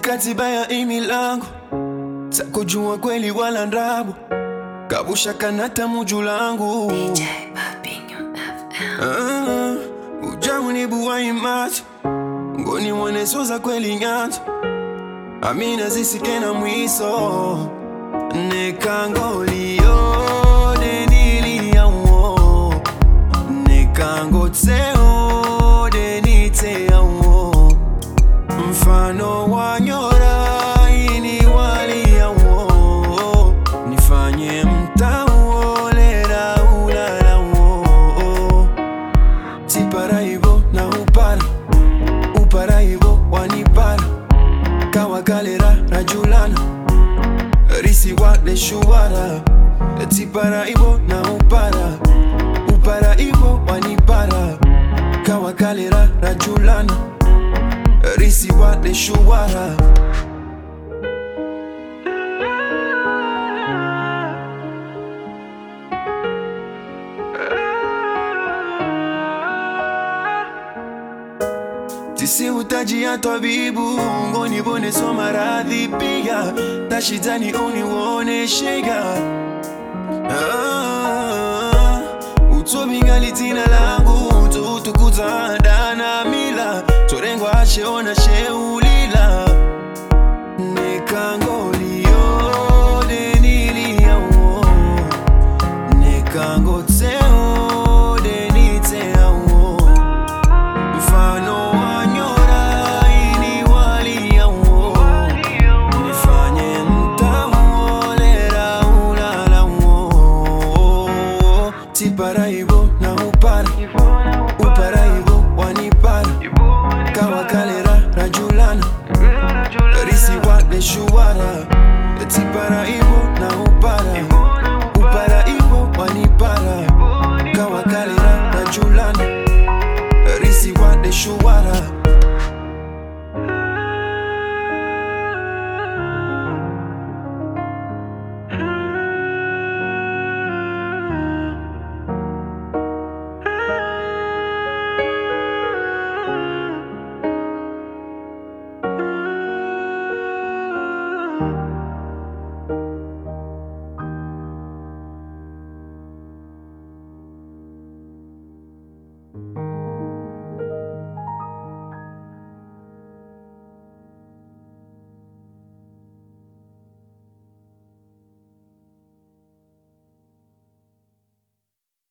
ratiba hii imilango sakujua kweli wala ndabu. Kabusha kanata muju langu. Ah, ujamunibuwa macho ngoni mwanesoza kweli nyanzo amina zisikena mwiso. Nekangolio nekango nekangotseo kawakalera rajulana risi tipara ivo na upara. Upara uparaivo wanipara. Na rajulana risi wadeshuwara tisi utaji ya twabibu ngonibone so maradhi pia. Tashitani uniwone shega. Ah, utobingali tina langu sipara ivo na upara upara ivo wanipara kawakalera rajulana risiwa leshu